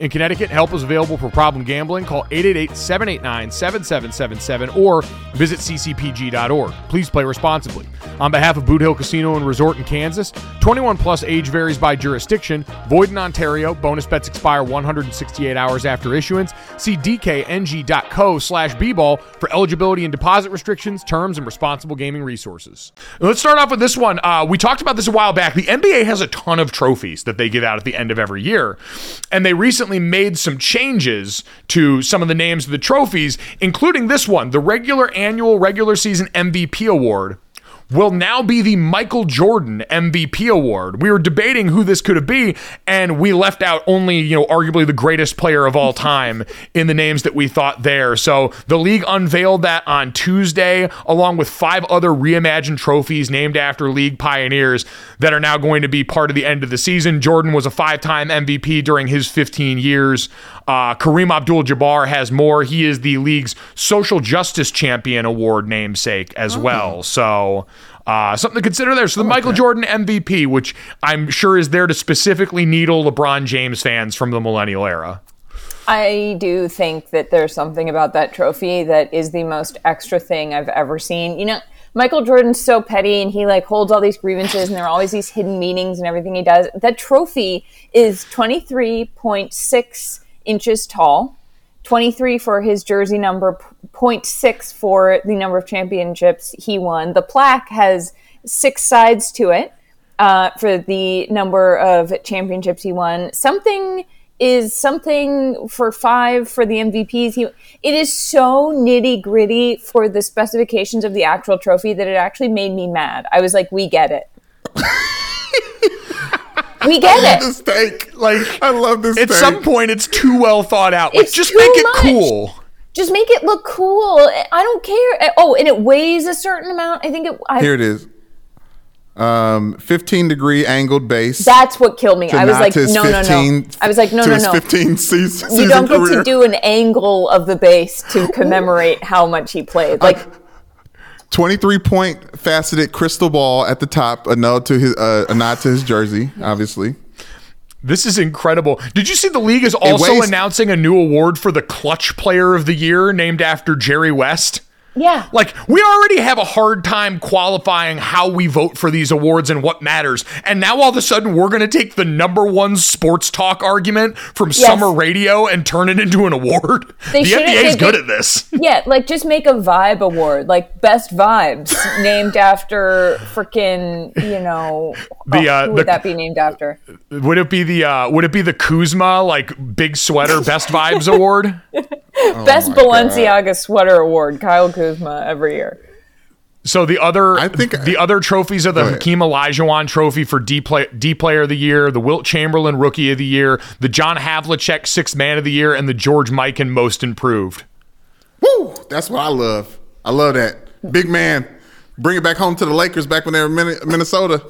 In Connecticut, help is available for problem gambling. Call 888 789 7777 or visit ccpg.org. Please play responsibly. On behalf of Boot Hill Casino and Resort in Kansas, 21 plus age varies by jurisdiction, void in Ontario. Bonus bets expire 168 hours after issuance. See dkng.co slash bball for eligibility and deposit restrictions, terms, and responsible gaming resources. Let's start off with this one. Uh, we talked about this a while back. The NBA has a ton of trophies that they give out at the end of every year, and they recently made some changes to some of the names of the trophies, including this one, the regular annual regular season MVP award will now be the Michael Jordan MVP award. We were debating who this could have be, and we left out only, you know, arguably the greatest player of all time (laughs) in the names that we thought there. So the league unveiled that on Tuesday, along with five other reimagined trophies named after league pioneers that are now going to be part of the end of the season. Jordan was a five time MVP during his 15 years. Uh, Kareem Abdul Jabbar has more. He is the league's Social Justice Champion Award namesake as well. So. Uh, something to consider there. So the Michael Jordan MVP, which I'm sure is there to specifically needle LeBron James fans from the millennial era. I do think that there's something about that trophy that is the most extra thing I've ever seen. You know, Michael Jordan's so petty and he like holds all these grievances and there are always these hidden meanings and everything he does. That trophy is 23.6 inches tall, 23 for his jersey number, 0.6 for the number of championships he won. The plaque has six sides to it uh, for the number of championships he won. Something is something for five for the MVPs. He, it is so nitty gritty for the specifications of the actual trophy that it actually made me mad. I was like, we get it. (laughs) we get This it. steak. Like, I love this At steak. some point, it's too well thought out. Like, It's just too make it much. cool. Just make it look cool. I don't care. Oh, and it weighs a certain amount. I think it. I, Here it is. Um, 15 degree angled base. that's what killed me. I was like, to his no, no, no. I was like, no, to no, his no. 15 season, You don't get career. to do an angle of the base to commemorate how much he played. Like, 23 point faceted crystal ball at the top, a nod to his uh, a nod to his jersey, obviously. This is incredible. Did you see the league is also weighs- announcing a new award for the clutch player of the year named after Jerry West? Yeah. Like, we already have a hard time qualifying how we vote for these awards and what matters. And now all of a sudden, we're going to take the number one sports talk argument from summer radio and turn it into an award. They the NBA is good at this. Yeah, like just make a vibe award, like best vibes, (laughs) named after freaking, you know, The, oh, uh, who would the- that be named after? Would it be the uh, Would it be the Kuzma like big sweater best vibes award? (laughs) best Balenciaga sweater award, Kyle Kuzma every year. So the other, I think- the other trophies are the Go ahead. Hakeem Olajuwon Trophy for D, play, D Player of the Year, the Wilt Chamberlain Rookie of the Year, the John Havlicek Sixth Man of the Year, and the George Mikan Most Improved. Woo! That's what I love. I love that. Big man. Bring it back home to the Lakers back when they were in Minnesota.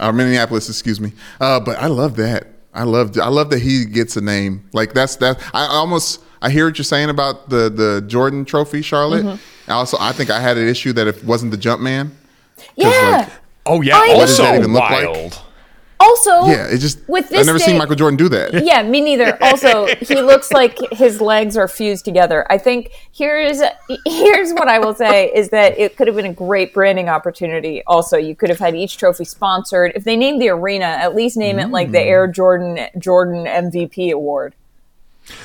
Or Minneapolis, excuse me. Uh, but I love that. I love I love that he gets a name. Like that's that I almost I hear what you're saying about the the Jordan trophy, Charlotte. Mm-hmm. I also I think I had an issue that it wasn't the jump man. Yeah. like, Oh yeah, I- What does also that even look like? wild. Also, Yeah, it just with this I've never day- seen Michael Jordan do that. (laughs) yeah, me neither. (laughs) Also, he looks like his legs are fused together. I think here's here's what I will say is that it could have been a great branding opportunity. Also, you could have had each trophy sponsored. If they named the arena, at least name it like the Air Jordan Jordan MVP award.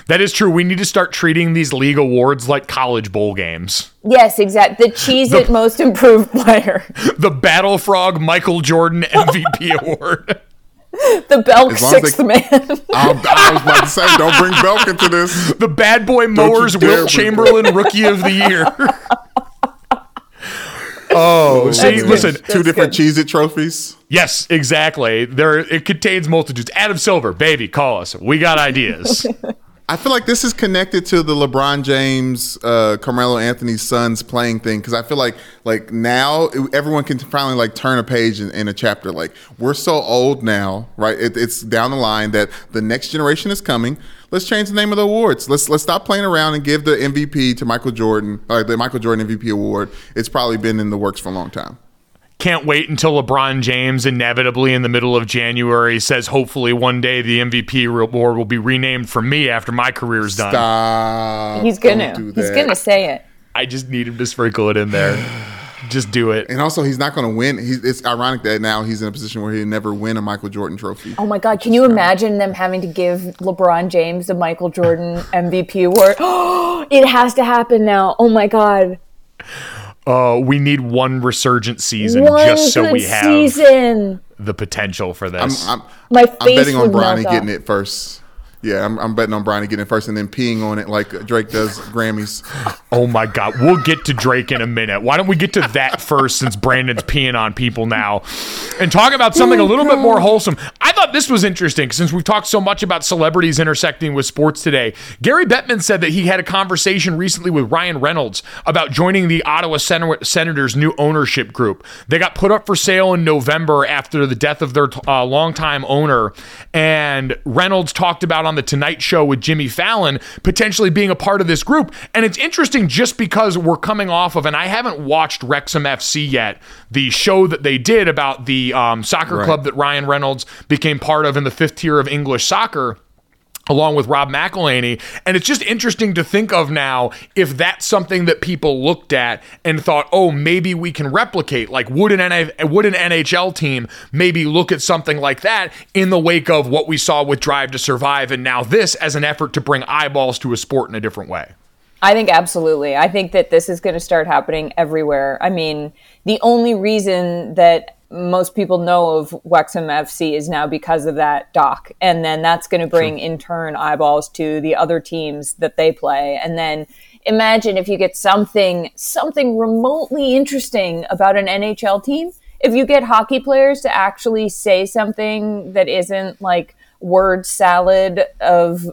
That is true. We need to start treating these league awards like college bowl games. Yes, exactly. The Cheez It Most Improved Player, (laughs) The Battle Frog Michael Jordan (laughs) MVP award. the Belk As Sixth they- Man. (laughs) I, I was about to say, don't bring Belk into this. The Bad Boy you Mowers dare Wilt bring- Chamberlain Rookie of the Year. oh, see, That's good. listen. Two That's different good. Cheez It trophies. Yes, exactly. There, it contains multitudes. Adam Silver, baby, call us. We got ideas. I feel like this is connected to the LeBron James, uh, Carmelo Anthony's sons playing thing because I feel like like now everyone can finally like turn a page in, in a chapter. Like we're so old now, right? It, it's down the line that the next generation is coming. Let's change the name of the awards. Let's let's stop playing around and give the MVP to Michael Jordan, or the Michael Jordan MVP award. It's probably been in the works for a long time. Can't wait until LeBron James inevitably in the middle of January says, hopefully one day the MVP award will be renamed for me after my career's done. Stop. He's gonna. do He's gonna say it. I just need him to sprinkle it in there. just do it. And also, he's not going to win. He's, it's ironic that now he's in a position where he'll never win a Michael Jordan trophy. Oh my God! Can you imagine them having to give LeBron James the Michael Jordan MVP award? (gasps) it has to happen now. Oh my God! Uh, we need one resurgent season One just so we have season. the potential for I'm, this. I'm, My I'm betting on would Bronny getting it first. Yeah, I'm, I'm betting on Bronny getting it first and then peeing on it like Drake does Grammys. (laughs) oh my God. We'll get to Drake in a minute. Why don't we get to that first since Brandon's peeing on people now and talk about something a little bit more wholesome? I thought this was interesting since we've talked so much about celebrities intersecting with sports today. Gary Bettman said that he had a conversation recently with Ryan Reynolds about joining the Ottawa Sen- Senators' new ownership group. They got put up for sale in November after the death of their uh, longtime owner. And Reynolds talked about on the Tonight Show with Jimmy Fallon potentially being a part of this group. And it's interesting just because we're coming off of, and I haven't watched Wrexham FC yet, the show that they did about the um, soccer Right. club that Ryan Reynolds became part of in the fifth tier of English soccer along with Rob McElhenney. And it's just interesting to think of now if that's something that people looked at and thought, oh, maybe we can replicate. Like, would an, would an NHL team maybe look at something like that in the wake of what we saw with Drive to Survive and now this as an effort to bring eyeballs to a sport in a different way? I think absolutely. I think that this is going to start happening everywhere. I mean, the only reason that most people know of Wrexham FC is now because of that doc. And then that's going to bring in turn eyeballs to the other teams that they play. And then imagine if you get something something remotely interesting about an NHL team. If you get hockey players to actually say something that isn't like word salad of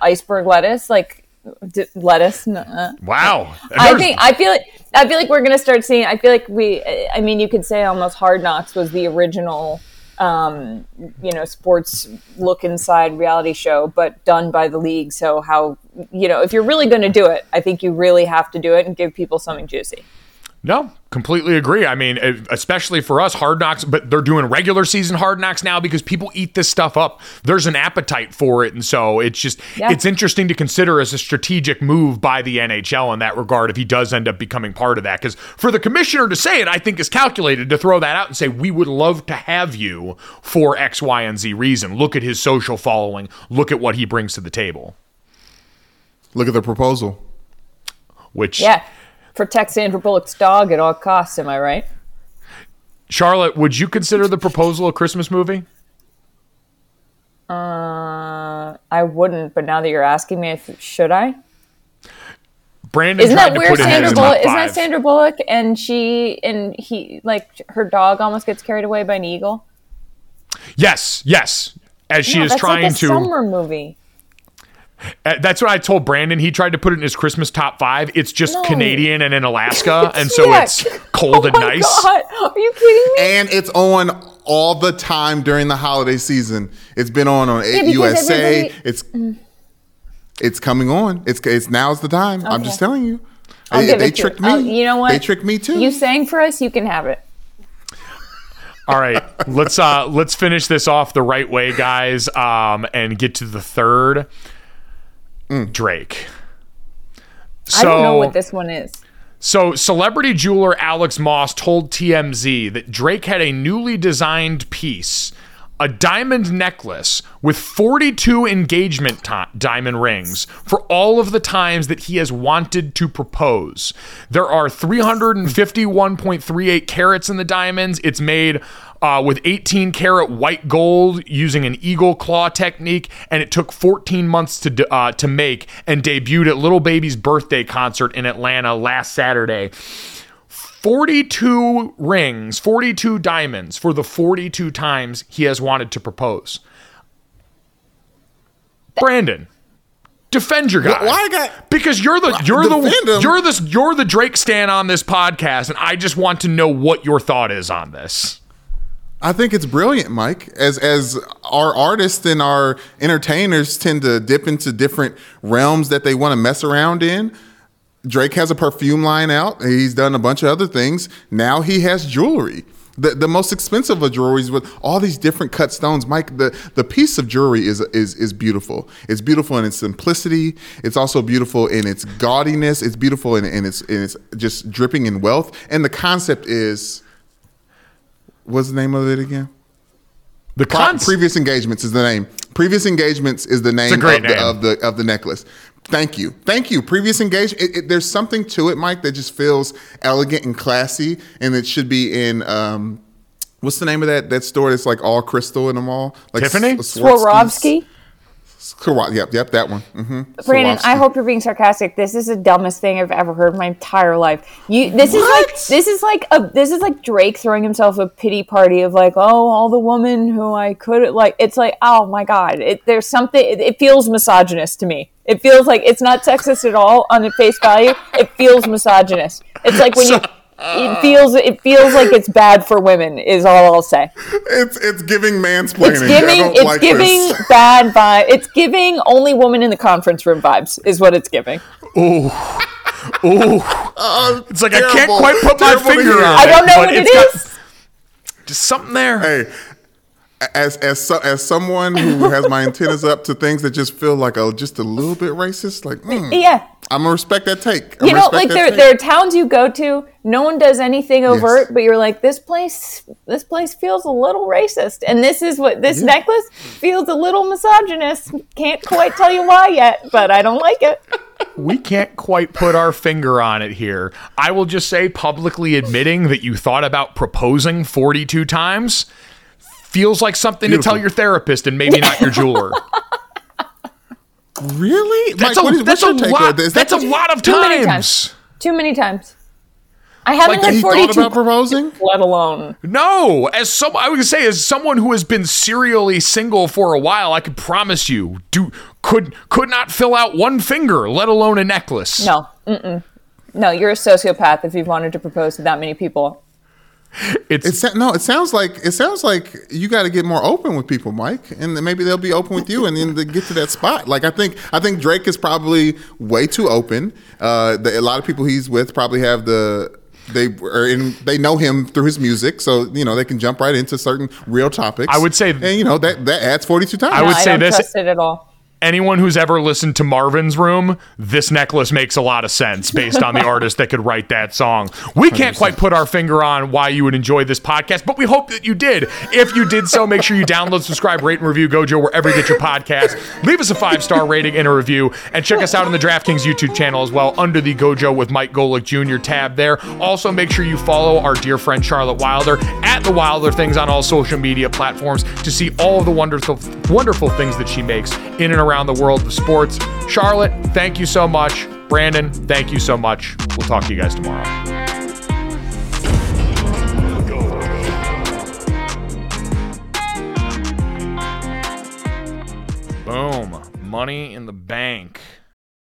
iceberg lettuce, like d- lettuce. nuh-uh. Wow. I think I feel like I feel like we're gonna start seeing. I feel like we. I mean, you could say almost Hard Knocks was the original, um, you know, sports look inside reality show, but done by the league. So how you know if you're really going to do it, I think you really have to do it and give people something juicy. No, completely agree. I mean, especially for us, hard knocks, but they're doing regular season hard knocks now because people eat this stuff up. There's an appetite for it. And so it's just, Yeah. it's interesting to consider as a strategic move by the NHL in that regard if he does end up becoming part of that. Because for the commissioner to say it, I think is calculated to throw that out and say, we would love to have you for X, Y, and Z reason. Look at his social following, look at what he brings to the table, Look at the proposal. which. Yeah, protect Sandra Bullock's dog at all costs. Am I right? Charlotte, would you consider the proposal a Christmas movie? Uh, I wouldn't, but now that you're asking me, if should I? Brandon Isn't that to where put it in Sandra Bullock? Isn't that. Sandra Bullock? And she and he like her dog almost gets carried away by an eagle. Yes, yes. As she No, is trying like a to. summer movie. Uh, That's what I told Brandon. He tried to put it in his Christmas top five. It's just No. Canadian and in Alaska, (laughs) and so Yuck. it's cold oh and nice. God. Are you kidding me? And it's on all the time during the holiday season. It's been on on because USA. everybody- It's it's coming on. It's it's now's the time. I'm just telling you. I'll They, they tricked you. me. Oh, you know what? They tricked me too. You sang for us. You can have it. All right, let's uh let's finish this off the right way, guys, um, and get to the third. Mm. Drake. I don't know what this one is. So, celebrity jeweler Alex Moss told TMZ that Drake had a newly designed piece, a diamond necklace with 42 engagement ti- diamond rings for all of the times that he has wanted to propose. There are 351.38 carats in the diamonds. It's made uh, with 18 karat white gold using an eagle claw technique, and it took 14 months to uh, to make and debuted at Lil Baby's birthday concert in Atlanta last Saturday. 42 rings, 42 diamonds for the 42 times he has wanted to propose. Brandon, defend your guy. Why got- because you're the you're the him? you're the you're the Drake stan on this podcast, and I just want to know what your thought is on this. I think it's brilliant, Mike. As as our artists and our entertainers tend to dip into different realms that they want to mess around in. Drake has a perfume line out. He's done a bunch of other things. Now he has jewelry. The, the most expensive of jewelries with all these different cut stones. Mike, the, the piece of jewelry is, is is beautiful. It's beautiful in its simplicity. It's also beautiful in its gaudiness. It's beautiful in, in its in its just dripping in wealth. And the concept is what's the name of it again? The Pri- previous engagements is the name. Previous engagements is the name, a great of, the, of the of the necklace. Thank you, thank you. Previous engagement. It, it, there's something to it, Mike, that just feels elegant and classy, and it should be in. Um, what's the name of that that store that's like all crystal in the mall? Like Tiffany? S- Swarovski's? Swarovski? Swar- Yep, yep, that one. Mm-hmm. Brandon, I hope you're being sarcastic. This is the dumbest thing I've ever heard in my entire life. You, this is like this is like a this is like Drake throwing himself a pity party of like, oh, all the women who I could like. It's like, oh my god, it, there's something. It, it feels misogynist to me. It feels like it's not sexist at all on the face value. It feels misogynist. It's like when you. It feels it feels like it's bad for women. Is all I'll say. It's it's giving mansplaining. It's I giving don't it's like giving this. bad vibe. It's giving only woman in the conference room vibes. Is what it's giving. it's like I can't quite put my Terrible to finger hear. on I don't know what it it's got. Just something there. Hey, as as so, as someone who has my antennas up to things that just feel like a just a little bit racist, like mm, Yeah. I'm gonna respect that take. I'm You know, like there take. there are towns you go to, no one does anything overt, but you're like, this place this place feels a little racist. And this is what this necklace feels a little misogynist. Can't quite tell you why yet, but I don't like it. we can't quite put our finger on it here. I will just say publicly admitting that you thought about proposing 42 times feels like something to tell your therapist and maybe not your jeweler. Really? That's Mike, a, is, that's a your take on lot. this? That's a lot of Too many times. times. Too many times. I haven't Like had he thought 42 about proposing? let alone. No, as some I would say as someone who has been serially single for a while, I could promise you, do could could not fill out one finger, let alone a necklace. No. Mm-mm. No, you're a sociopath if you've wanted to propose to that many people. It's It no, it sounds like it sounds like you got to get more open with people, Mike, and then maybe they'll be open with you, and then they get to that spot. Like I think, I think Drake is probably way too open. Uh, the, a lot of people he's with probably have the they are in they know him through his music, so you know they can jump right into certain real topics. I would say- and you know that that adds forty two times. I No, would I say don't this- trust it at all. Anyone who's ever listened to Marvin's Room, this necklace makes a lot of sense based on the (laughs) artist that could write that song. We can't quite put our finger on why you would enjoy this podcast, but we hope that you did. If you did so, make sure you download, subscribe, rate, and review Gojo wherever you get your podcast. Leave us a five star rating and a review, and check us out on the DraftKings YouTube channel as well under the Gojo with Mike Golic Jr. tab there. Also, make sure you follow our dear friend Charlotte Wilder at the Wilder Things on all social media platforms to see all of the wonderful, wonderful things that she makes in and around the world of sports. Charlotte, thank you so much. Brandon, thank you so much. We'll talk to you guys tomorrow. Boom. Money in the bank.